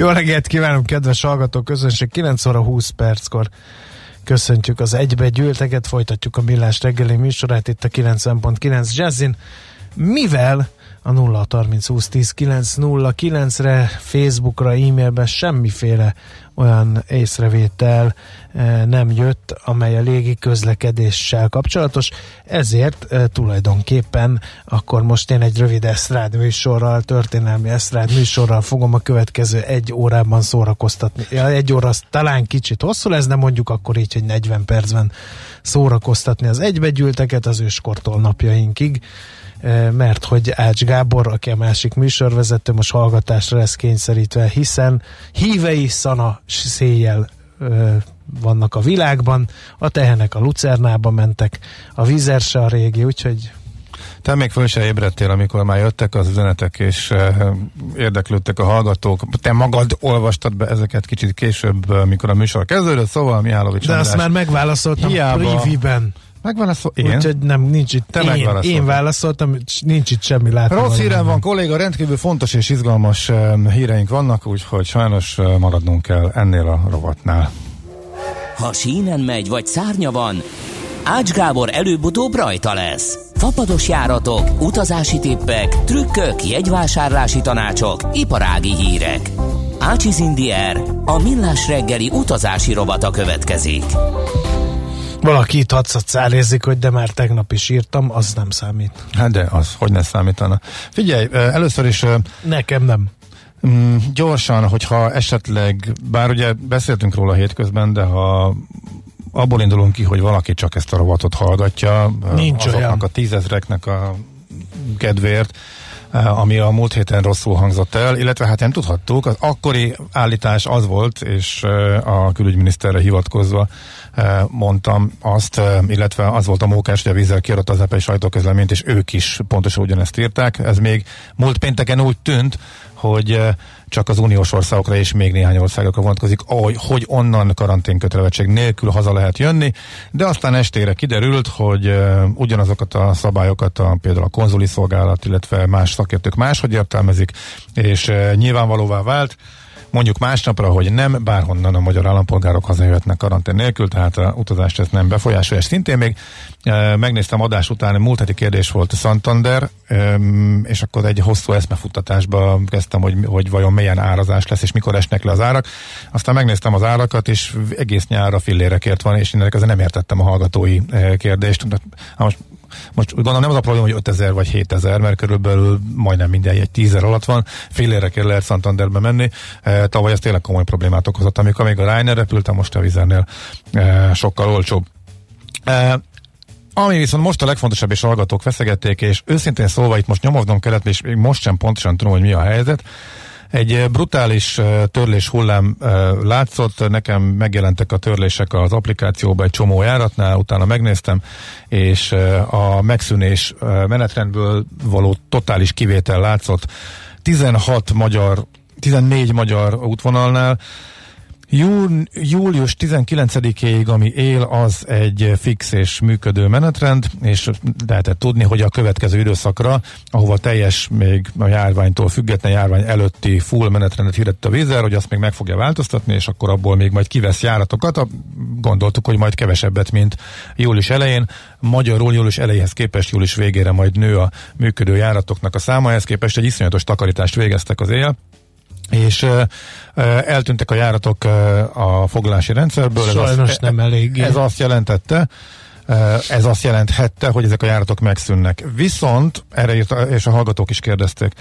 Jó reggelt kívánunk, kedves hallgatók, közönség. 9 óra 20 perckor köszöntjük az egybe gyűlteket, folytatjuk a millás reggeli műsorát itt a 90.9 Jazzin, mivel a 0 30 20 10 9 0 9-re, Facebookra, e-mailben semmiféle olyan észrevétel eh, nem jött, amely a légi közlekedéssel kapcsolatos, ezért eh, tulajdonképpen akkor most én egy rövid esztrád műsorral, történelmi esztrád műsorral fogom a következő egy órában szórakoztatni. Ja, egy óra az talán kicsit hosszú lesz, de mondjuk akkor így, hogy 40 percben szórakoztatni az egybegyűlteket az őskortól napjainkig mert hogy Ács Gábor, aki a másik műsorvezető, most hallgatásra lesz kényszerítve, hiszen hívei szana széjjel vannak a világban, a tehenek a Lucernába mentek, a vízerse a régi, úgyhogy te még föl se ébredtél, amikor már jöttek az üzenetek, és érdeklődtek a hallgatók. Te magad olvastad be ezeket kicsit később, mikor a műsor kezdődött, szóval Mihálovics De András, azt már megválaszoltam Hiába, privében. Megválaszol, én? Úgyhogy nem, nincs itt. Te én, én válaszoltam, nincs itt semmi látni. Rossz hírem van, kolléga, rendkívül fontos és izgalmas uh, híreink vannak, úgyhogy sajnos uh, maradnunk kell ennél a rovatnál. Ha sínen megy, vagy szárnya van, Ács Gábor előbb-utóbb rajta lesz. Fapados járatok, utazási tippek, trükkök, jegyvásárlási tanácsok, iparági hírek. Ácsiz Indier, a millás reggeli utazási robata következik. Valaki itt hatszatszálérzik, hogy de már tegnap is írtam, az nem számít. Hát de az, hogy ne számítana. Figyelj, először is... Nekem nem. Mm, gyorsan, hogyha esetleg, bár ugye beszéltünk róla hétközben, de ha abból indulunk ki, hogy valaki csak ezt a robotot hallgatja, Nincs azoknak olyan. a tízezreknek a kedvéért, ami a múlt héten rosszul hangzott el, illetve hát nem tudhattuk, az akkori állítás az volt, és a külügyminiszterre hivatkozva mondtam azt, illetve az volt a mókás, hogy a vízzel kiadott az EP sajtóközleményt, és ők is pontosan ugyanezt írták. Ez még múlt pénteken úgy tűnt, hogy csak az uniós országokra és még néhány országokra vonatkozik, hogy onnan karanténkötelezettség nélkül haza lehet jönni, de aztán estére kiderült, hogy ugyanazokat a szabályokat a, például a konzuli szolgálat, illetve más szakértők máshogy értelmezik, és nyilvánvalóvá vált, mondjuk másnapra, hogy nem bárhonnan a magyar állampolgárok hazajöhetnek karantén nélkül, tehát a utazást ez nem befolyásolja. Szintén még e, megnéztem adás után, múlt heti kérdés volt Santander, e, és akkor egy hosszú eszmefuttatásba kezdtem, hogy, hogy vajon milyen árazás lesz, és mikor esnek le az árak. Aztán megnéztem az árakat, és egész nyárra fillérekért van, és ennek nem értettem a hallgatói e, kérdést. Most most gondolom nem az a probléma, hogy 5000 vagy 7000, mert körülbelül majdnem minden egy 10 alatt van, fél érekért lehet Santanderbe menni. E, tavaly ez tényleg komoly problémát okozott, amikor még a Ryanair repültem, most a Vizernél e, sokkal olcsóbb. E, ami viszont most a legfontosabb, és hallgatók feszegették, és őszintén szólva itt most nyomoznom kellett, és még most sem pontosan tudom, hogy mi a helyzet, egy eh, brutális eh, törlés hullám eh, látszott, nekem megjelentek a törlések az applikációban egy csomó járatnál, utána megnéztem, és a megszűnés menetrendből való totális kivétel látszott. 16 magyar 14 magyar útvonalnál, Jú, július 19-ig, ami él, az egy fix és működő menetrend, és lehetett tudni, hogy a következő időszakra, ahova teljes még a járványtól független járvány előtti full menetrendet hirdett a vízer, hogy azt még meg fogja változtatni, és akkor abból még majd kivesz járatokat. Gondoltuk, hogy majd kevesebbet, mint július elején. Magyarul július elejéhez képest július végére majd nő a működő járatoknak a száma, ehhez képest egy iszonyatos takarítást végeztek az éjjel és uh, eltűntek a járatok uh, a foglalási rendszerből. Sajnos ez azt, nem elég. Ez azt jelentette, ez azt jelenthette, hogy ezek a járatok megszűnnek. Viszont, erre írt, és a hallgatók is kérdezték,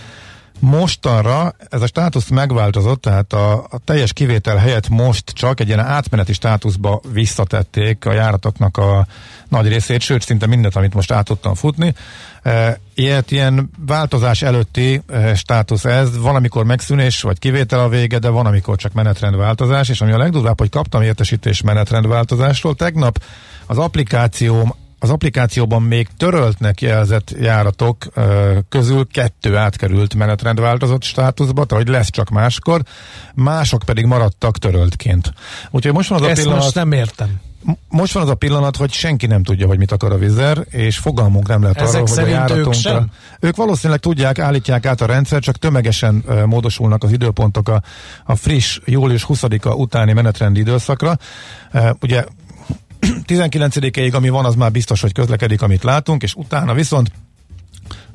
Mostanra ez a státusz megváltozott, tehát a, a teljes kivétel helyett most csak egy ilyen átmeneti státuszba visszatették a járatoknak a nagy részét, sőt szinte mindent, amit most át tudtam futni. E, ilyet, ilyen változás előtti e, státusz ez, van amikor megszűnés vagy kivétel a vége, de van amikor csak menetrendváltozás, és ami a legdurvább, hogy kaptam értesítés menetrendváltozásról, tegnap az applikációm az applikációban még töröltnek jelzett járatok közül kettő átkerült menetrendváltozott státuszba, tehát hogy lesz csak máskor, mások pedig maradtak töröltként. Úgyhogy most van az Ezt a pillanat... most nem értem. Most van az a pillanat, hogy senki nem tudja, hogy mit akar a vizer, és fogalmunk nem lehet Ezek arról, hogy a ők járatunkra... sem? Ők valószínűleg tudják, állítják át a rendszer, csak tömegesen uh, módosulnak az időpontok a, a friss július 20-a utáni menetrendi időszakra. Uh, ugye 19-ig, ami van, az már biztos, hogy közlekedik, amit látunk, és utána viszont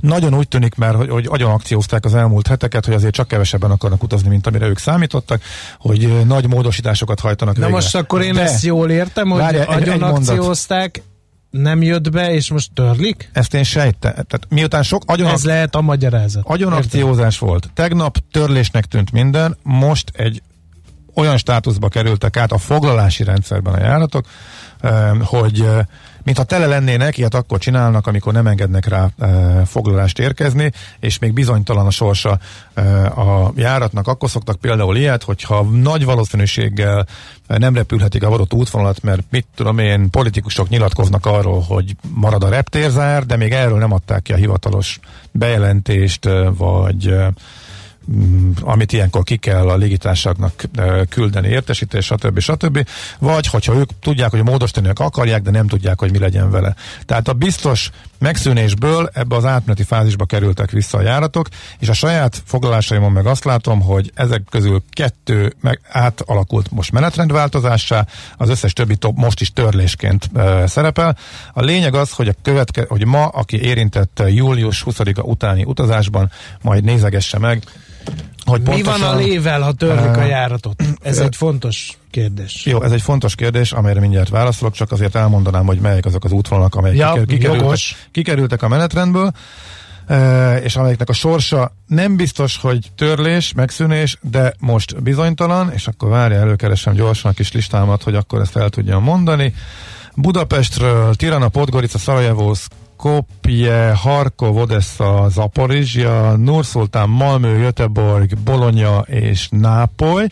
nagyon úgy tűnik már, hogy, hogy agyon akciózták az elmúlt heteket, hogy azért csak kevesebben akarnak utazni, mint amire ők számítottak, hogy nagy módosításokat hajtanak Na végre. most akkor én De ezt jól értem, hogy Várja, egy- egy agyon mondat. akciózták, nem jött be, és most törlik? Ezt én sejtem. Tehát miután sok agyon, Ez lehet a magyarázat. agyon Értem. akciózás volt, tegnap törlésnek tűnt minden, most egy olyan státuszba kerültek át a foglalási rendszerben a járatok, hogy eh, mintha tele lennének, ilyet akkor csinálnak, amikor nem engednek rá e, foglalást érkezni, és még bizonytalan a sorsa e, a járatnak. Akkor szoktak például ilyet, hogyha nagy valószínűséggel nem repülhetik a adott útvonalat, mert mit tudom én, politikusok nyilatkoznak arról, hogy marad a reptérzár, de még erről nem adták ki a hivatalos bejelentést, vagy amit ilyenkor ki kell a légitársaságnak e, küldeni értesítés, stb. stb. Vagy hogyha ők tudják, hogy módosítani akarják, de nem tudják, hogy mi legyen vele. Tehát a biztos megszűnésből ebbe az átmeneti fázisba kerültek vissza a járatok, és a saját foglalásaimon meg azt látom, hogy ezek közül kettő meg átalakult most menetrendváltozássá, az összes többi top most is törlésként e, szerepel. A lényeg az, hogy, a követke, hogy ma, aki érintett július 20-a utáni utazásban, majd nézegesse meg, hogy Mi pontosan, van a lével, ha törlik a Eh, járatot? Ez egy fontos kérdés. Jó, ez egy fontos kérdés, amelyre mindjárt válaszolok, csak azért elmondanám, hogy melyek azok az útvonalak, amelyek Ja, kiker- kikerültek, jogos. kikerültek a menetrendből, e, és amelyeknek a sorsa nem biztos, hogy törlés, megszűnés, de most bizonytalan, és akkor várja, előkeresem gyorsan a kis listámat, hogy akkor ezt el tudjam mondani. Budapestről Tirana, Podgorica, Szarajevó, Skopje, Harkov, Odessa, Zaporizsia, Nurszultán, Malmö, Göteborg, Bologna és Nápoly.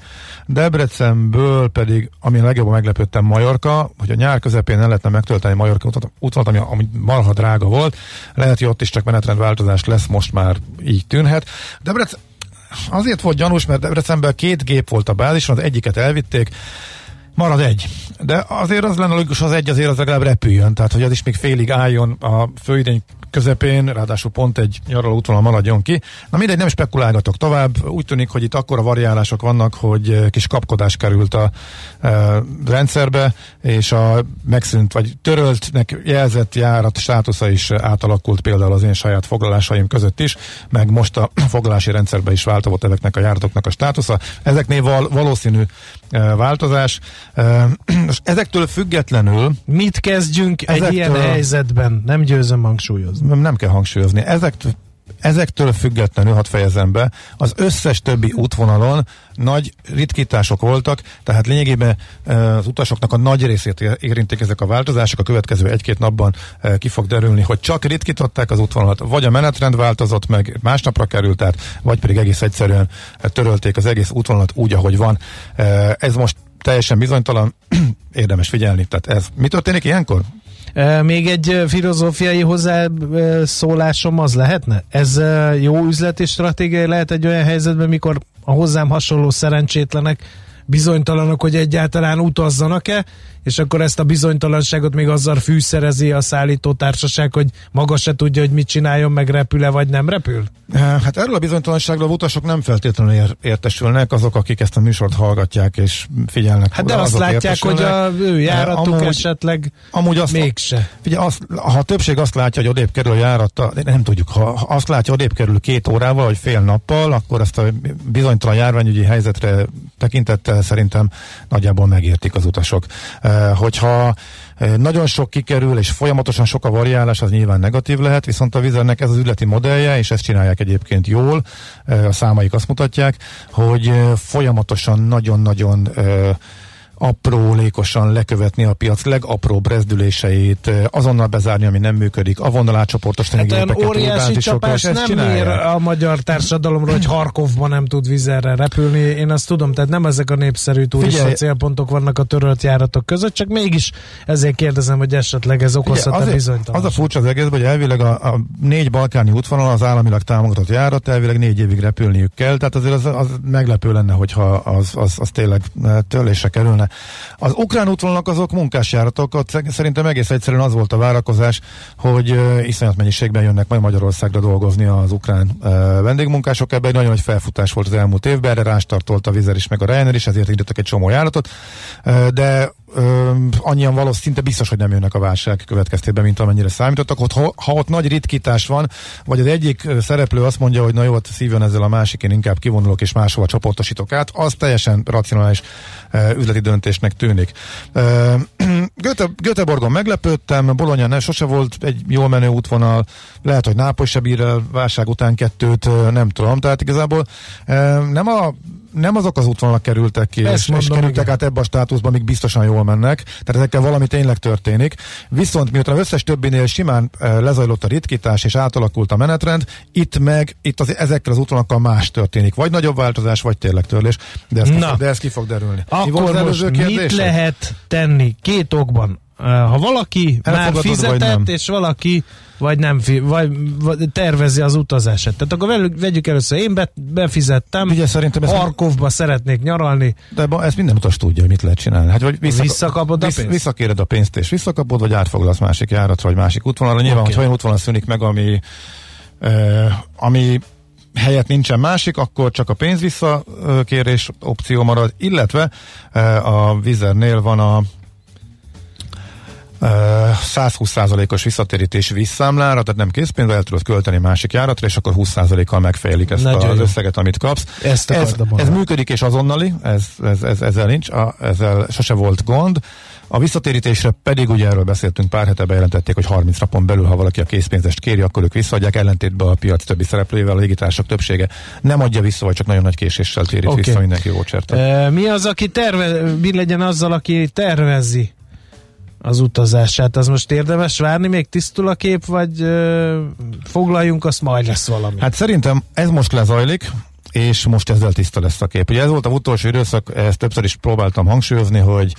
Debrecenből pedig, ami legjobban meglepődtem, Majorka, hogy a nyár közepén nem lehetne megtölteni Majorka utat ami, ami marha drága volt. Lehet, hogy ott is csak menetrendváltozás lesz, most már így tűnhet. Debrecen azért volt gyanús, mert Debrecenben két gép volt a bázison, az egyiket elvitték, Marad egy. De azért az lenne logikus, az egy azért az legalább repüljön, tehát hogy az is még félig álljon a főidény közepén, ráadásul pont egy nyaraló útvonal maradjon ki. Na mindegy, nem spekulálgatok tovább. Úgy tűnik, hogy itt akkora variálások vannak, hogy eh, kis kapkodás került a e, rendszerbe, és a megszűnt, vagy töröltnek jelzett járat státusza is átalakult például az én saját foglalásaim között is, meg most a foglalási rendszerbe is változott ezeknek a járatoknak a státusza. Ezeknél val- valószínű e, változás. Most ezektől függetlenül Mit kezdjünk egy Ezektől- ilyen helyzetben? Nem győzöm hangsúlyozni. nem kell hangsúlyozni. Ezek, ezektől függetlenül, hadd fejezem be, az összes többi útvonalon nagy ritkítások voltak, tehát lényegében az utasoknak a nagy részét érintik ezek a változások, a következő egy-két napban ki fog derülni, hogy csak ritkították az útvonalat, vagy a menetrend változott meg, másnapra került át, vagy pedig egész egyszerűen törölték az egész útvonalat úgy, ahogy van. Ez most teljesen bizonytalan, érdemes figyelni. Tehát ez mi történik ilyenkor? Még egy filozófiai hozzászólásom az lehetne? Ez jó üzleti stratégia lehet egy olyan helyzetben, mikor a hozzám hasonló szerencsétlenek bizonytalanok, hogy egyáltalán utazzanak-e, és akkor ezt a bizonytalanságot még azzal fűszerezi a szállító társaság, hogy maga se tudja, hogy mit csináljon, meg repül-e vagy nem repül? Hát erről a bizonytalanságról utasok nem feltétlenül ér- értesülnek, azok, akik ezt a műsort hallgatják és figyelnek. Hát de azt látják, hogy a ő járatuk amúgy- esetleg Amúgy azt, mégse. Figyelj, azt, ha a többség azt látja, hogy odébb kerül a járata, de nem tudjuk, ha azt látja, hogy odébb kerül két órával, vagy fél nappal, akkor ezt a bizonytalan járványügyi helyzetre tekintettel szerintem nagyjából megértik az utasok. Hogyha nagyon sok kikerül, és folyamatosan sok a variálás, az nyilván negatív lehet, viszont a vizernek ez az üzleti modellje, és ezt csinálják egyébként jól, a számaik azt mutatják, hogy folyamatosan nagyon-nagyon aprólékosan lekövetni a piac legapróbb rezdüléseit, azonnal bezárni, ami nem működik, avonnal átcsoportosítani hát gépeket, óriási csapás nem csinálja. ér a magyar társadalomra, hogy Harkovban nem tud vizerre repülni. Én azt tudom, tehát nem ezek a népszerű turista Figyelj, célpontok vannak a törölt járatok között, csak mégis ezért kérdezem, hogy esetleg ez okozhat a bizonytalanságot. Az a furcsa az egész, hogy elvileg a, a négy balkáni útvonal az államilag támogatott járat, elvileg négy évig repülniük kell, tehát azért az, az meglepő lenne, hogyha az, az, az tényleg törlésre kerülne. Az ukrán útvonalak azok munkásjáratok, ott szerintem egész egyszerűen az volt a várakozás, hogy iszonyat mennyiségben jönnek majd Magyarországra dolgozni az ukrán vendégmunkások. Ebben egy nagyon nagy felfutás volt az elmúlt évben, erre rástartolt a Vizer is, meg a Ryanair is, ezért indítottak egy csomó járatot, de annyian valós, szinte biztos, hogy nem jönnek a válság következtében, mint amennyire számítottak. Ott, ha, ott nagy ritkítás van, vagy az egyik szereplő azt mondja, hogy na jó, szívjon ezzel a másik, én inkább kivonulok és máshova csoportosítok át, az teljesen racionális üzleti döntésnek tűnik. Ö, Göte, Göteborgon meglepődtem, Bologna ne, sose volt egy jól menő útvonal, lehet, hogy Nápoly se bír el válság után kettőt, nem tudom, tehát igazából nem a nem azok az útvonalak kerültek ki, és, mondom, és kerültek igen. át ebbe a státuszba, amik biztosan jól mennek, tehát ezekkel valami tényleg történik. Viszont miután az összes többinél simán lezajlott a ritkítás, és átalakult a menetrend, itt meg, itt az, ezekkel az útvonalakkal más történik. Vagy nagyobb változás, vagy tényleg törlés, de ez, Na, de ez ki fog derülni. Akkor Mi most mit lehet tenni két okban? Ha valaki már fizetett, és valaki vagy nem, fi, vagy, vagy tervezi az utazását. Tehát akkor velük, vegyük először, én be, befizettem, Ugye, szerintem Harkovba ezt szeretnék nyaralni. De ezt minden utas tudja, hogy mit lehet csinálni. Hát, vagy vissza, visszakapod a pénzt? Visszakéred a pénzt, és visszakapod, vagy átfoglalsz másik járatra, vagy másik útvonalra. Nyilván, okay. hogy olyan útvonal szűnik meg, ami, eh, ami helyett nincsen másik, akkor csak a pénz visszakérés opció marad, illetve a Vizernél van a 120%-os visszatérítés visszámlára, tehát nem készpénzbe el tudod költeni másik járatra, és akkor 20%-kal megfejelik ezt Nagyon az jó. összeget, amit kapsz. Ezt ez, ez működik és azonnali, ez, ez, ez, ezzel nincs, a, ezzel sose volt gond. A visszatérítésre pedig ugye erről beszéltünk pár hete bejelentették, hogy 30 napon belül, ha valaki a készpénzest kéri, akkor ők visszaadják, ellentétben a piac többi szereplőjével, a légitársak többsége nem adja vissza, vagy csak nagyon nagy késéssel térít okay. vissza mindenki vouchert. E, mi az, aki terve, mi legyen azzal, aki tervezi az utazását. Az most érdemes várni, még tisztul a kép, vagy ö, foglaljunk, azt majd lesz valami. Hát szerintem ez most lezajlik, és most ezzel tiszta lesz a kép. Ugye ez volt a utolsó időszak, ezt többször is próbáltam hangsúlyozni, hogy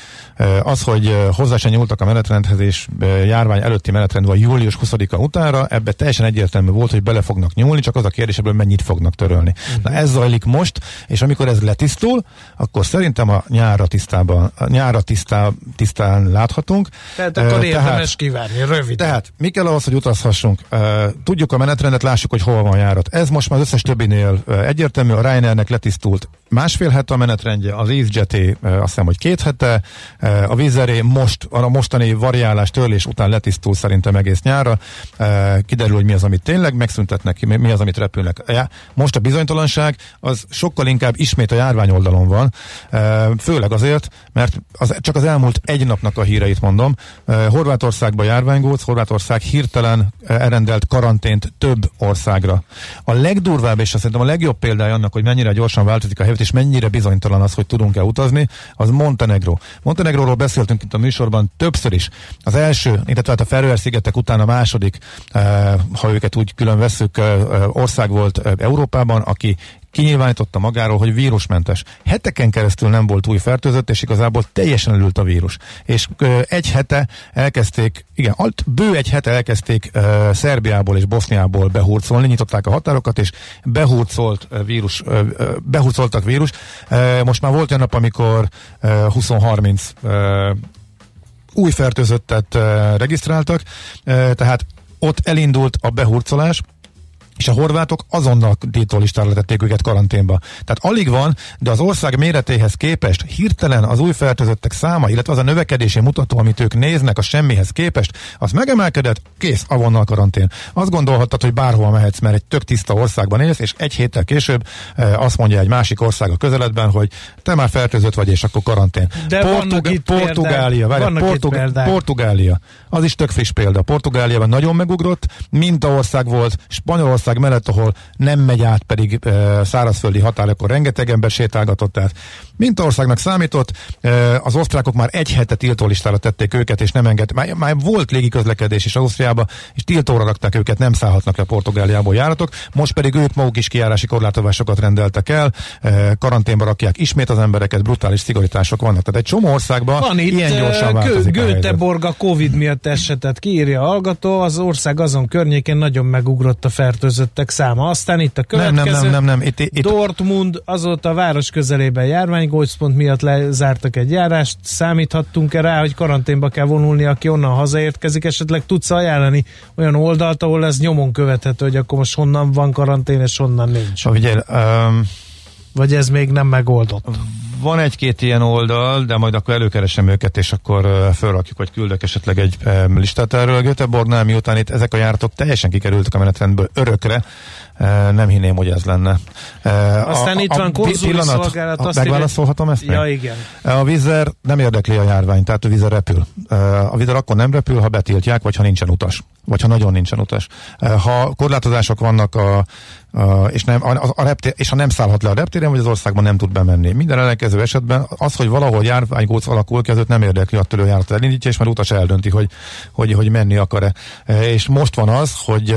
az, hogy hozzá se nyúltak a menetrendhez, és járvány előtti menetrend van július 20-a utánra, ebbe teljesen egyértelmű volt, hogy bele fognak nyúlni, csak az a kérdés, ebből mennyit fognak törölni. Uh-huh. Na ez zajlik most, és amikor ez letisztul, akkor szerintem a nyára tisztában, a nyára tisztá, tisztán láthatunk. Tehát akkor uh, érdemes kívánni, rövid. Tehát mi kell ahhoz, hogy utazhassunk? Uh, tudjuk a menetrendet, lássuk, hogy hol van járat. Ez most már az összes többinél egyértelmű, egyértelmű, a Ryanairnek letisztult másfél hete a menetrendje, az EasyJeté azt hiszem, hogy két hete, a Vizeré most, a mostani variálás törlés után letisztul szerintem egész nyára, kiderül, hogy mi az, amit tényleg megszüntetnek, mi az, amit repülnek. Most a bizonytalanság az sokkal inkább ismét a járvány oldalon van, főleg azért, mert az, csak az elmúlt egy napnak a híreit mondom. Horvátországban járványgóc, Horvátország hirtelen elrendelt karantént több országra. A legdurvább és azt szerintem a legjobb példája annak, hogy mennyire gyorsan változik a helyzet, és mennyire bizonytalan az, hogy tudunk-e utazni, az Montenegro. Montenegróról beszéltünk itt a műsorban többször is. Az első, illetve hát a Feröer-szigetek után a második, eh, ha őket úgy külön veszük, eh, eh, ország volt Európában, aki kinyilvánította magáról, hogy vírusmentes. Heteken keresztül nem volt új fertőzött, és igazából teljesen elült a vírus. És ö, egy hete elkezdték, igen, alt, bő egy hete elkezdték ö, Szerbiából és Boszniából behurcolni, nyitották a határokat, és behurcolt vírus, ö, behurcoltak vírus. Ö, most már volt olyan nap, amikor 20-30 új fertőzöttet regisztráltak, tehát ott elindult a behurcolás, és a horvátok azonnal tiltólistára tették őket karanténba. Tehát alig van, de az ország méretéhez képest hirtelen az új fertőzöttek száma, illetve az a növekedési mutató, amit ők néznek a semmihez képest, az megemelkedett, kész, avonnal karantén. Azt gondolhattad, hogy bárhol mehetsz, mert egy tök tiszta országban élsz, és egy héttel később e, azt mondja egy másik ország a közeledben, hogy te már fertőzött vagy, és akkor karantén. De Portug- itt Portugália, várj, Portug- Portugália, az is tök friss példa. Portugáliában nagyon megugrott, ország volt, Spanyolország Magyarország mellett, ahol nem megy át pedig e, szárazföldi határokon rengeteg ember sétálgatott, tehát Mintaországnak számított, e, az osztrákok már egy hete tiltólistára tették őket, és nem enged, már, már volt légiközlekedés is Ausztriába, és tiltóra rakták őket, nem szállhatnak le Portugáliából járatok, most pedig ők maguk is kijárási korlátozásokat rendeltek el, e, karanténba rakják ismét az embereket, brutális szigorítások vannak. Tehát egy csomó országban Van itt ilyen gyorsan változik Göteborg a Covid miatt esetet kiírja a hallgató, az ország azon környékén nagyon megugrott a fertőző fertőzöttek száma. Aztán itt a következő nem, nem, nem, nem, nem. Itt, itt, Dortmund, azóta a város közelében járványgócpont miatt lezártak egy járást. Számíthattunk-e rá, hogy karanténba kell vonulni, aki onnan hazaérkezik? Esetleg tudsz ajánlani olyan oldalt, ahol ez nyomon követhető, hogy akkor most honnan van karantén, és honnan nincs? Ugye, um, Vagy ez még nem megoldott? Van egy-két ilyen oldal, de majd akkor előkeresem őket, és akkor felrakjuk, vagy küldök esetleg egy listát erről. Göteborgnál, miután itt ezek a járatok teljesen kikerültek a menetrendből örökre, nem hinném, hogy ez lenne. Aztán a, itt van konzuli szolgálat. Azt megválaszolhatom ezt? Ja, igen. A vízer nem érdekli a járvány, tehát a vízer repül. A vízer akkor nem repül, ha betiltják, vagy ha nincsen utas. Vagy ha nagyon nincsen utas. Ha korlátozások vannak a És, nem, a, a reptér, és ha nem szállhat le a reptéren, vagy az országban nem tud bemenni. Minden ellenkező esetben az, hogy valahol járványgóc alakul ki, nem érdekli attól, hogy járat elindítja, és már utas eldönti, hogy, hogy, hogy menni akar-e. És most van az, hogy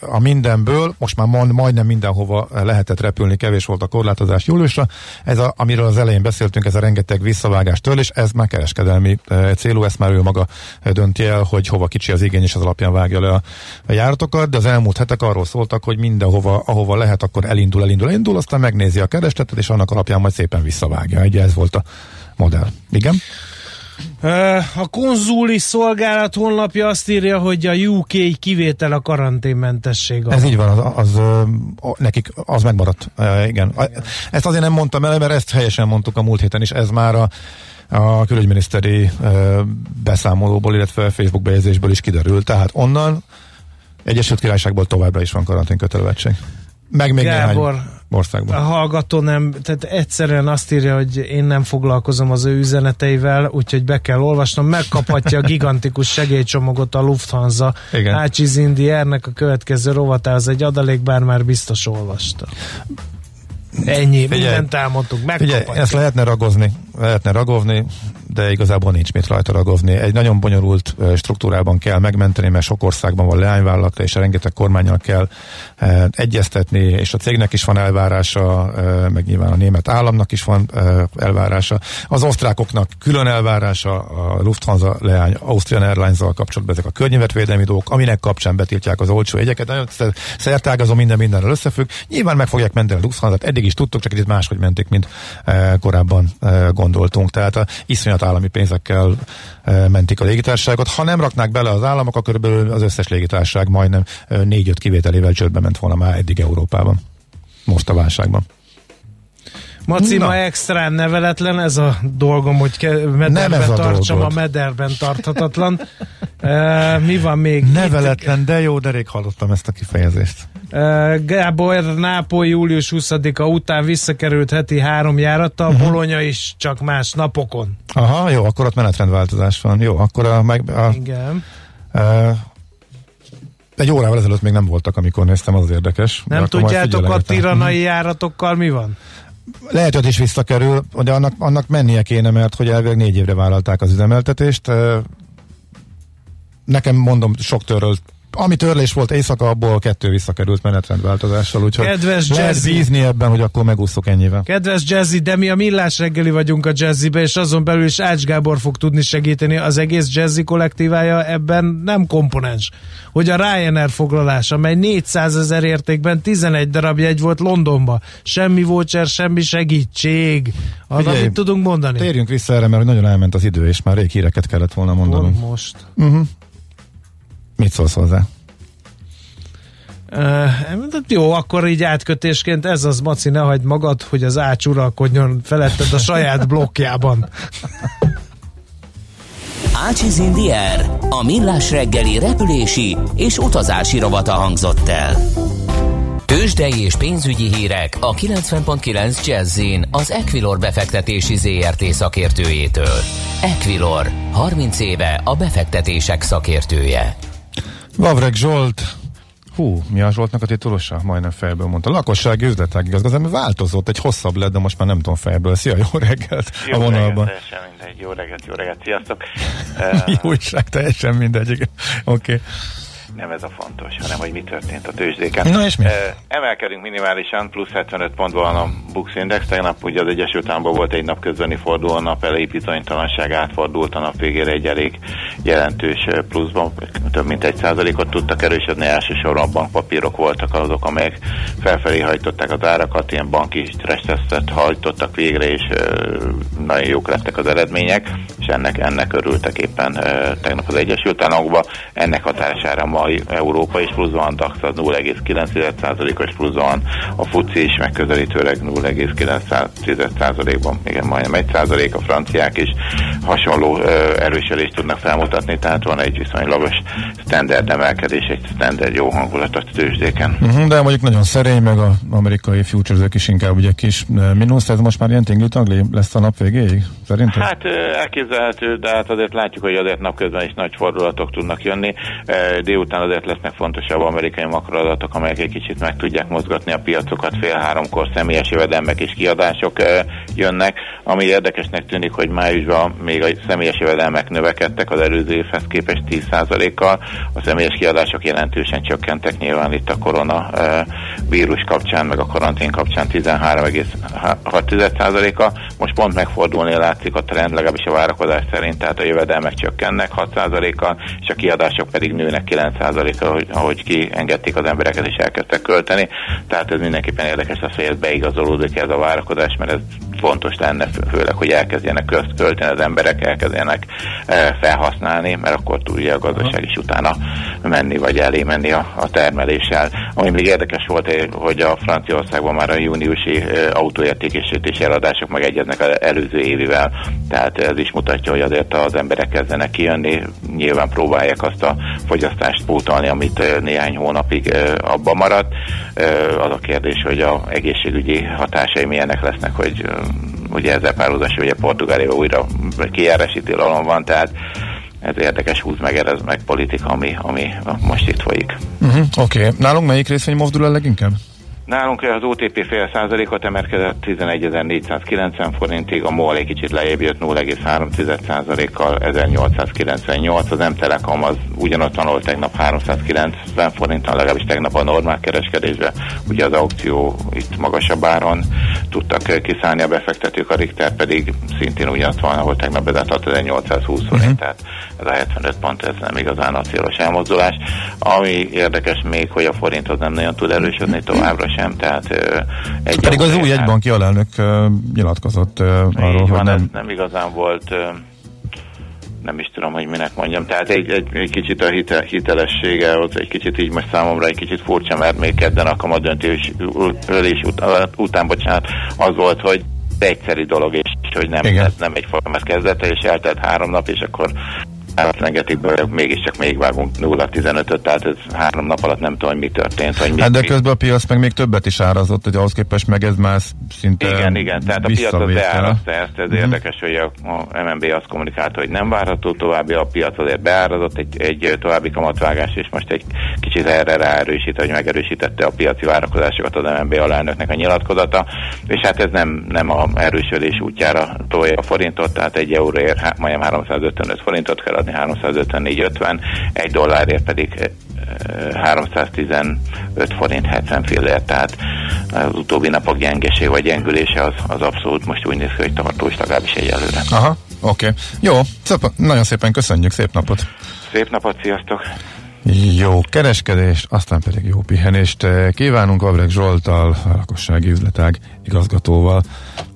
a mindenből, most már majdnem mindenhova lehetett repülni, kevés volt a korlátozás júliusra. Ez, a, amiről az elején beszéltünk, ez a rengeteg visszavágás és ez már kereskedelmi célú, ezt már ő maga dönti el, hogy hova kicsi az igény, és az alapján vágja le a, a járatokat, de az elmúlt hetek arról szóltak, hogy mindenhova ahova lehet, akkor elindul, elindul, elindul, aztán megnézi a keresletet, és annak alapján majd szépen visszavágja. Ugye ez volt a modell. Igen? A konzuli szolgálat honlapja azt írja, hogy a UK kivétel a karanténmentesség. Ez így van, az, az, az nekik az megmaradt. Igen. igen. Ezt azért nem mondtam el, mert ezt helyesen mondtuk a múlt héten is, ez már a a külügyminiszteri beszámolóból, illetve Facebook bejegyzésből is kiderült. Tehát onnan Egyesült Királyságból továbbra is van karantén kötelezettség. Meg még Gábor, néhány országban. A hallgató nem, tehát egyszerűen azt írja, hogy én nem foglalkozom az ő üzeneteivel, úgyhogy be kell olvasnom. Megkaphatja a gigantikus segélycsomagot a Lufthansa. Igen. Ácsiz Indiernek a következő rovatához egy adalék, bár már biztos olvasta. Ennyi, figyelj, mindent elmondtuk, megkaphatja. ezt lehetne ragozni, lehetne ragovni, de igazából nincs mit rajta ragovni. Egy nagyon bonyolult struktúrában kell megmenteni, mert sok országban van leányvállalata, és rengeteg kormányal kell egyeztetni, és a cégnek is van elvárása, meg nyilván a német államnak is van elvárása. Az osztrákoknak külön elvárása, a Lufthansa leány Austrian Airlines-zal kapcsolatban ezek a környezetvédelmi dolgok, aminek kapcsán betiltják az olcsó jegyeket. Nagyon szertágazó minden mindenről összefügg. Nyilván meg fogják menteni a Lufthansa, eddig is tudtuk, csak itt máshogy menték, mint korábban gondoltunk. Tehát a iszonyat iszonyat állami pénzekkel e, mentik a légitársaságot. Ha nem raknák bele az államok, akkor körülbelül az összes légitársaság majdnem e, négy-öt kivételével csődbe ment volna már eddig Európában. Most a válságban. Maci, ma extrán neveletlen, ez a dolgom, hogy mederben a tartsam dolgod. a mederben tarthatatlan. e, mi van még? Neveletlen, Itt? de jó, de rég hallottam ezt a kifejezést. Gábor Nápoly július 20-a után visszakerült heti három járata, uh-huh. Bolonya is csak más napokon. Aha, jó, akkor ott menetrendváltozás van. Jó, akkor a... Meg, a Igen. E, egy órával ezelőtt még nem voltak, amikor néztem, az, érdekes. Nem tudjátok a tiranai uh-huh. járatokkal mi van? Lehet, hogy is visszakerül, de annak, annak mennie kéne, mert hogy elvileg négy évre vállalták az üzemeltetést. Nekem mondom, sok törről ami törlés volt éjszaka, abból kettő visszakerült menetrendváltozással, úgyhogy Kedves lehet jazzy. bízni ebben, hogy akkor megúszok ennyivel. Kedves Jazzy, de mi a millás reggeli vagyunk a Jazzybe, és azon belül is Ács Gábor fog tudni segíteni. Az egész Jazzy kollektívája ebben nem komponens. Hogy a Ryanair foglalás, amely 400 ezer értékben 11 darab jegy volt Londonba. Semmi voucher, semmi segítség. Az, amit tudunk mondani. Térjünk vissza erre, mert nagyon elment az idő, és már rég híreket kellett volna mondanunk. most. Uh-huh. Mit szólsz hozzá? Uh, jó, akkor így átkötésként ez az, Maci, ne hagyd magad, hogy az ács uralkodjon feletted a saját blokkjában. Ácsiz Indier, a millás reggeli repülési és utazási rovata hangzott el. Tőzsdei és pénzügyi hírek a 90.9 jazz az Equilor befektetési ZRT szakértőjétől. Equilor, 30 éve a befektetések szakértője. Vavreg Zsolt, Hú, mi a Zsoltnak a titulosa? Majdnem fejből mondta. Lakossági üzletág igazgató, változott, egy hosszabb lett, de most már nem tudom fejből. Szia, jó reggelt jó a vonalban. Reggelt, teljesen mindegy. Jó reggelt, jó reggelt, sziasztok. jó újság, teljesen mindegy. Oké. Okay nem ez a fontos, hanem hogy mi történt a tőzsdéken. Na és mi? Emelkedünk minimálisan, plusz 75 pontban van a Bux Index, tegnap ugye az Egyesült Államban volt egy nap közbeni forduló, a nap elejé bizonytalanság átfordult, a nap végére egy elég jelentős pluszban, több mint egy százalékot tudtak erősödni, elsősorban bankpapírok voltak azok, amelyek felfelé hajtották az árakat, ilyen banki stressztesztet hajtottak végre, és nagyon jók lettek az eredmények, és ennek, ennek örültek éppen tegnap az Egyesült Államokban. Ennek hatására ma Európa is pluszban, a DAX az 0,9%-os pluszban, a FUCI is megközelítőleg 0,9%-ban, igen, majdnem 1%, a franciák is hasonló erősödést tudnak felmutatni, tehát van egy viszonylagos standard emelkedés, egy standard jó hangulat a tőzsdéken. Uh-huh, de mondjuk nagyon szerény, meg az amerikai futures is inkább ugye kis mínusz, ez most már ilyen tingli lesz a nap végéig, szerinted? Hát elképzelhető, de hát azért látjuk, hogy azért napközben is nagy fordulatok tudnak jönni. Délután után azért lesznek fontosabb amerikai makroadatok, amelyek egy kicsit meg tudják mozgatni a piacokat. Fél háromkor személyes jövedelmek és kiadások jönnek. Ami érdekesnek tűnik, hogy májusban még a személyes jövedelmek növekedtek az előző évhez képest 10%-kal. A személyes kiadások jelentősen csökkentek nyilván itt a korona vírus kapcsán, meg a karantén kapcsán 13,6%-a. Most pont megfordulni látszik a trend, legalábbis a várakozás szerint, tehát a jövedelmek csökkennek 6%-kal, és a kiadások pedig nőnek 9 százaléka, ahogy, ahogy kiengedték az embereket és elkezdtek költeni. Tehát ez mindenképpen érdekes lesz, hogy ez beigazolódik ez a várakozás, mert ez fontos lenne, főleg, hogy elkezdjenek költeni az emberek, elkezdjenek e, felhasználni, mert akkor tudja a gazdaság is utána menni, vagy elé menni a, a termeléssel. Ami még érdekes volt, hogy a Franciaországban már a júniusi e, autóértékesítési eladások megegyeznek az előző évivel, tehát ez is mutatja, hogy azért az emberek kezdenek kijönni, nyilván próbálják azt a fogyasztást pótolni, amit néhány hónapig abba maradt. Az a kérdés, hogy a egészségügyi hatásai milyenek lesznek, hogy ugye ezzel párhuzamos, hogy a Portugáliában újra kijárási tilalom van, tehát ez érdekes húz meg, ez meg politika, ami, ami most itt folyik. Uh-huh, Oké, okay. nálunk melyik részvény mozdul el leginkább? Nálunk az OTP fél százalékot emelkedett 11.490 forintig, a MOL egy kicsit lejjebb jött 0,3 százalékkal 1898, az M-Telekom az ugyanott ahol tegnap 390 forinton, legalábbis tegnap a normál kereskedésbe, ugye az aukció itt magasabb áron tudtak kiszállni a befektetők, a Richter pedig szintén ugyanott van, ahol tegnap bezárt 6820 forint, uh-huh. tehát ez a 75 pont, ez nem igazán a célos elmozdulás. Ami érdekes még, hogy a forint az nem nagyon tud erősödni továbbra sem, tehát egy Pedig az új egybanki alelnök nyilatkozott arról, hogy nem... nem igazán volt nem is tudom, hogy minek mondjam. Tehát egy, egy, egy kicsit a hitel, hitelessége ott egy kicsit így most számomra egy kicsit furcsa, mert még kedden a kamadöntős ölés után, után, bocsánat, az volt, hogy egyszerű dolog, és hogy nem, Igen. nem egy formász kezdete, és eltelt három nap, és akkor átlengetik be, mégiscsak még vágunk 0-15-öt, tehát ez három nap alatt nem tudom, hogy mi történt. Hogy hát de közben a piac meg még többet is árazott, hogy ahhoz képest meg ez már szinte Igen, igen, tehát a piac az beárazta ezt, ez mm. érdekes, hogy a, a MNB azt kommunikálta, hogy nem várható további, a piac azért beárazott egy, egy további kamatvágás, és most egy kicsit erre ráerősít, hogy megerősítette a piaci várakozásokat az MNB alelnöknek a nyilatkozata, és hát ez nem, nem a erősödés útjára tolja a forintot, tehát egy euróért majdnem 355 forintot kell adni 354-50, egy dollárért pedig 315 eh, forint 70 fillért, tehát az utóbbi napok gyengeség vagy gyengülése az, az abszolút most úgy néz ki, hogy tartós legalábbis egyelőre. Aha, oké. Okay. Jó, szép, nagyon szépen köszönjük, szép napot! Szép napot, sziasztok! Jó kereskedést, aztán pedig jó pihenést kívánunk Avrek Zsoltal, a lakossági üzletág igazgatóval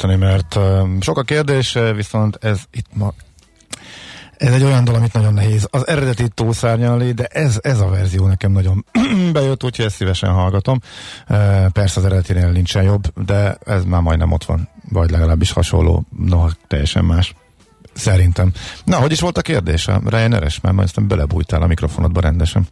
Lehalkítani, mert sok a kérdés, viszont ez itt ma ez egy olyan dal, amit nagyon nehéz. Az eredeti túlszárnyalni, de ez, ez a verzió nekem nagyon bejött, úgyhogy ezt szívesen hallgatom. Persze az eredetinél nincsen jobb, de ez már majdnem ott van, vagy legalábbis hasonló, noha teljesen más. Szerintem. Na, hogy is volt a kérdés? A Ryan-eres? Mert majd aztán belebújtál a mikrofonodba rendesen.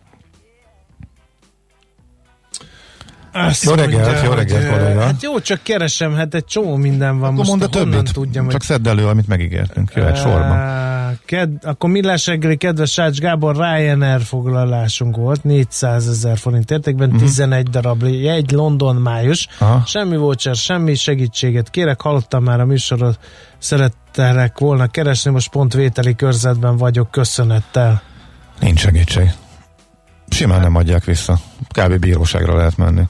Azt Jó reggelt, mondja, jó reggelt, hogy, kolléga. Hát jó, csak keresem, hát egy csomó minden van. Akkor Most mondd a többit. tudjam, Csak hogy... szedd elő, amit megígértünk. Jöhet sorban. Á, Ked, akkor millás reggeli, kedves Sács Gábor, Ryanair foglalásunk volt, 400 ezer forint értékben, Mhm. 11 darab jegy, London május. Aha. Semmi voucher, semmi segítséget kérek, hallottam már a műsorot, szerettelek volna keresni, most pont vételi körzetben vagyok, köszönettel. Nincs segítség. Simán nem adják vissza. Kb. bíróságra lehet menni.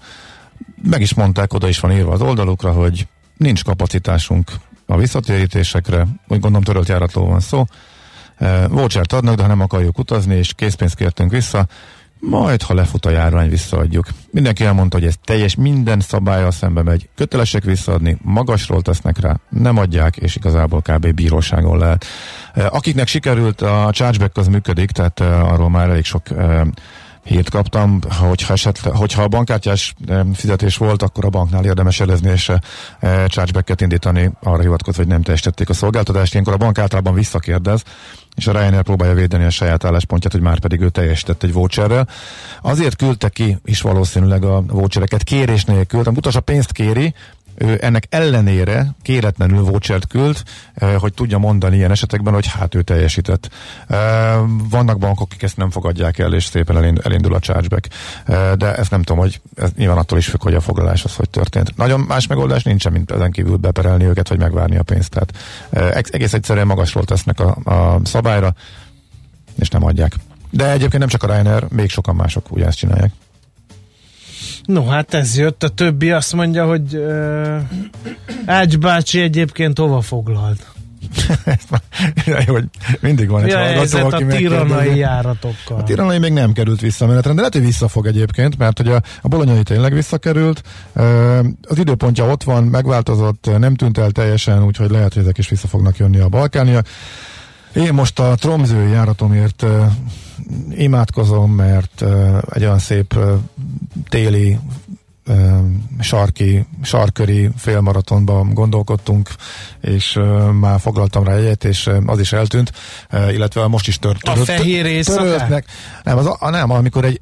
Meg is mondták, oda is van írva az oldalukra, hogy nincs kapacitásunk a visszatérítésekre, úgy gondolom törölt járatról van szó. E, Vouchert adnak, de ha nem akarjuk utazni, és készpénzt kértünk vissza, majd, ha lefut a járvány, visszaadjuk. Mindenki elmondta, hogy ez teljes, minden szabálya szembe megy. Kötelesek visszaadni, magasról tesznek rá, nem adják, és igazából kb. bíróságon lehet. E, Akiknek sikerült, a chargeback az működik, tehát e, arról már elég sok hírt kaptam, hogyha, esetleg, hogyha a bankkártyás fizetés volt, akkor a banknál érdemes jelezni és e, chargebacket indítani, arra hivatkozva, hogy nem teljesítették a szolgáltatást. Ilyenkor a bank általában visszakérdez, és a Ryanair próbálja védeni a saját álláspontját, hogy már pedig ő teljesített egy voucherrel. Azért küldte ki is valószínűleg a vouchereket kérés nélkül, tehát utas a pénzt kéri, ennek ellenére kéretlenül vouchert küld, hogy tudja mondani ilyen esetekben, hogy hát ő teljesített. Vannak bankok, akik ezt nem fogadják el, és szépen elind- elindul a chargeback. De ezt nem tudom, hogy ez nyilván attól is függ, hogy a foglalás az hogy történt. Nagyon más megoldás nincsen, mint ezen kívül beperelni őket, vagy megvárni a pénzt. Tehát eh, egész egyszerűen magasról tesznek a, a szabályra, és nem adják. De egyébként nem csak a Ryanair, még sokan mások ugyanezt csinálják. No, hát ez jött, a többi azt mondja, hogy uh, Ács bácsi egyébként hova foglalt? Jó, hogy mindig van egy Mi a hallgató, helyzet a aki tiranai járatokkal? A tiranai még nem került vissza a menetre, de lehet, hogy visszafog egyébként, mert hogy a, a bolonyai tényleg visszakerült. Az időpontja ott van, megváltozott, nem tűnt el teljesen, úgyhogy lehet, hogy ezek is vissza fognak jönni a Balkánia. Én most a Tromzői járatomért imádkozom, mert egy olyan szép téli sarki, sarköri félmaratonban gondolkodtunk, és már foglaltam rá egyet, és az is eltűnt, illetve most is tört. A fehér töröltnek. Nem, az, a, nem, amikor egy,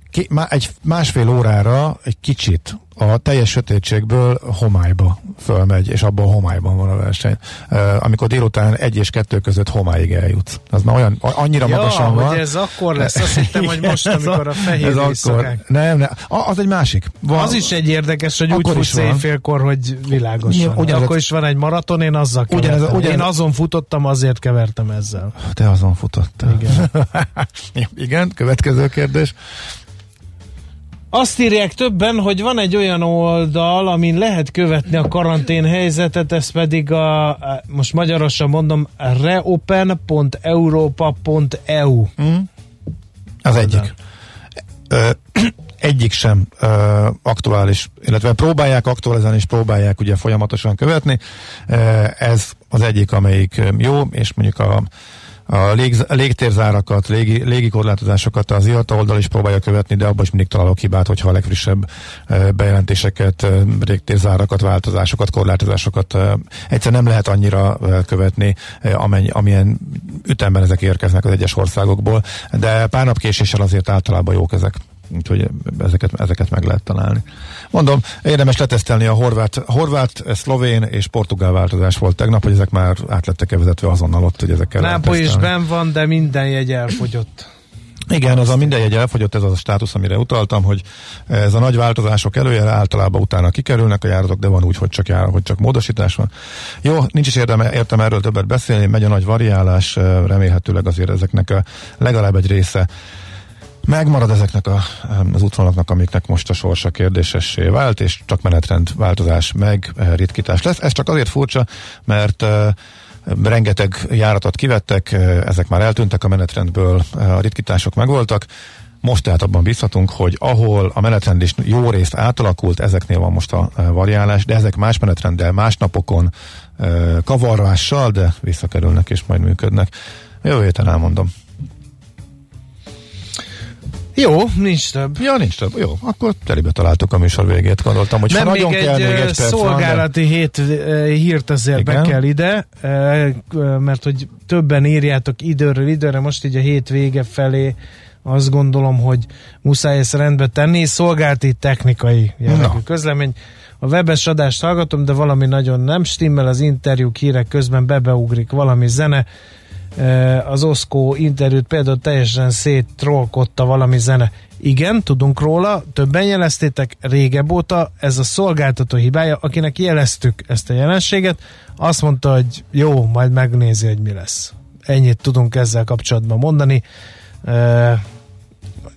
egy másfél órára egy kicsit a teljes sötétségből homályba fölmegy, és abban a homályban van a verseny. Uh, amikor délután egy és kettő között homályig eljutsz. Az már olyan, a- annyira Ja, magasan van. hogy ez akkor lesz. Azt hittem, hogy most, amikor a fehér ez éjszakák. akkor, Nem, nem, a- az egy másik. Van, Az is egy érdekes, hogy úgy futsz van. éjfélkor, hogy világos Nyilván, van. ugyanez- Akkor is van egy maraton, én azzal Ugyanez- kevertem. ugyanez- Én azon futottam, azért kevertem ezzel. Te azon futottál. Igen. Igen, következő kérdés. Azt írják többen, hogy van egy olyan oldal, amin lehet követni a karantén helyzetet, ez pedig a, most magyarosan mondom, reopen.europa.eu. Az egyik. Ö, egyik sem ö, aktuális, illetve próbálják aktualizálni és próbálják ugye folyamatosan követni. Ö, ez az egyik, amelyik jó, és mondjuk a a lég, légtérzárakat, légi, légi korlátozásokat az IATA oldal is próbálja követni, de abban is mindig találok hibát, hogyha a legfrissebb bejelentéseket, légtérzárakat, változásokat, korlátozásokat egyszer nem lehet annyira követni, amennyi, amilyen ütemben ezek érkeznek az egyes országokból, de pár nap késéssel azért általában jók ezek úgyhogy ezeket, ezeket meg lehet találni. Mondom, érdemes letesztelni a horvát, horvát, szlovén és portugál változás volt tegnap, hogy ezek már átlettek vezetve azonnal ott, hogy ezekkel Nápoly is ben van, de minden jegy elfogyott. Igen, az a minden egy elfogyott, ez az a státusz, amire utaltam, hogy ez a nagy változások előjel általában utána kikerülnek a járatok, de van úgy, hogy csak jár, hogy csak módosítás van. Jó, nincs is érdeme, értem erről többet beszélni, megy a nagy variálás, remélhetőleg azért ezeknek a legalább egy része megmarad ezeknek a, az útvonalaknak, amiknek most a sorsa kérdésessé vált, és csak menetrend változás meg eh, ritkítás lesz. Ez csak azért furcsa, mert uh, rengeteg járatot kivettek, uh, ezek már eltűntek a menetrendből, a ritkítások megvoltak, most tehát abban bízhatunk, hogy ahol a menetrend is jó részt átalakult, ezeknél van most a variálás, de ezek más menetrenddel, más napokon kavarvással, de visszakerülnek és majd működnek. Jövő héten elmondom. Jó, nincs több. Ja, nincs több. Jó, akkor telibe találtuk a műsor végét. Gondoltam, hogy Nem, nagyon még kell, egy, még egy szolgálati van, hét hírt azért Igen. be kell ide, mert hogy többen írjátok időről időre, most így a hét vége felé azt gondolom, hogy muszáj ezt rendbe tenni. Szolgálti technikai jellegű Na. közlemény. A webes adást hallgatom, de valami nagyon nem stimmel, az interjúk hírek közben bebeugrik valami zene. Az Oszkó interjút például teljesen széttrollkodta valami zene. Igen, tudunk róla, többen jeleztétek régebb óta, ez a szolgáltató hibája, akinek jeleztük ezt a jelenséget, azt mondta, hogy jó, majd megnézi, hogy mi lesz. Ennyit tudunk ezzel kapcsolatban mondani.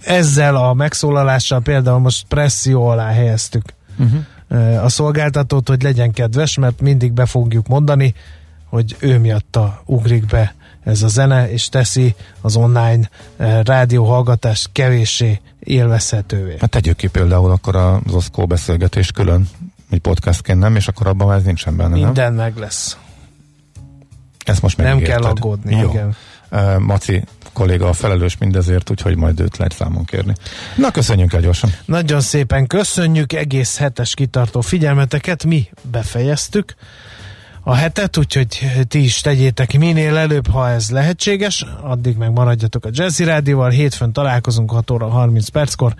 Ezzel a megszólalással például most presszió alá helyeztük uh-huh. a szolgáltatót, hogy legyen kedves, mert mindig be fogjuk mondani, hogy ő miatta ugrik be ez a zene, és teszi az online eh, rádióhallgatást kevéssé élvezhetővé. Hát tegyük ki például akkor az Oszkó beszélgetést külön, egy podcastként nem, és akkor abban már ez nincsen benne, Minden nem? meg lesz. Ezt most Nem kell aggódni, Jó. igen. Uh, Maci kolléga a felelős mindezért, úgyhogy majd őt lehet számon kérni. Na, köszönjük el gyorsan. Nagyon szépen köszönjük egész hetes kitartó figyelmeteket, mi befejeztük a hetet, úgyhogy ti is tegyétek minél előbb, ha ez lehetséges, addig meg maradjatok a Jazzy Rádióval, hétfőn találkozunk 6 óra 30 perckor,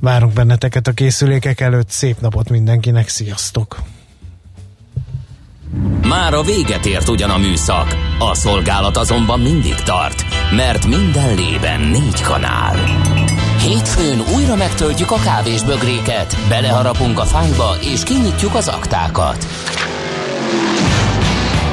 várunk benneteket a készülékek előtt, szép napot mindenkinek, sziasztok! Már a véget ért ugyan a műszak, a szolgálat azonban mindig tart, mert minden lében négy kanál. Hétfőn újra megtöltjük a kávés bögréket, beleharapunk a fányba és kinyitjuk az aktákat.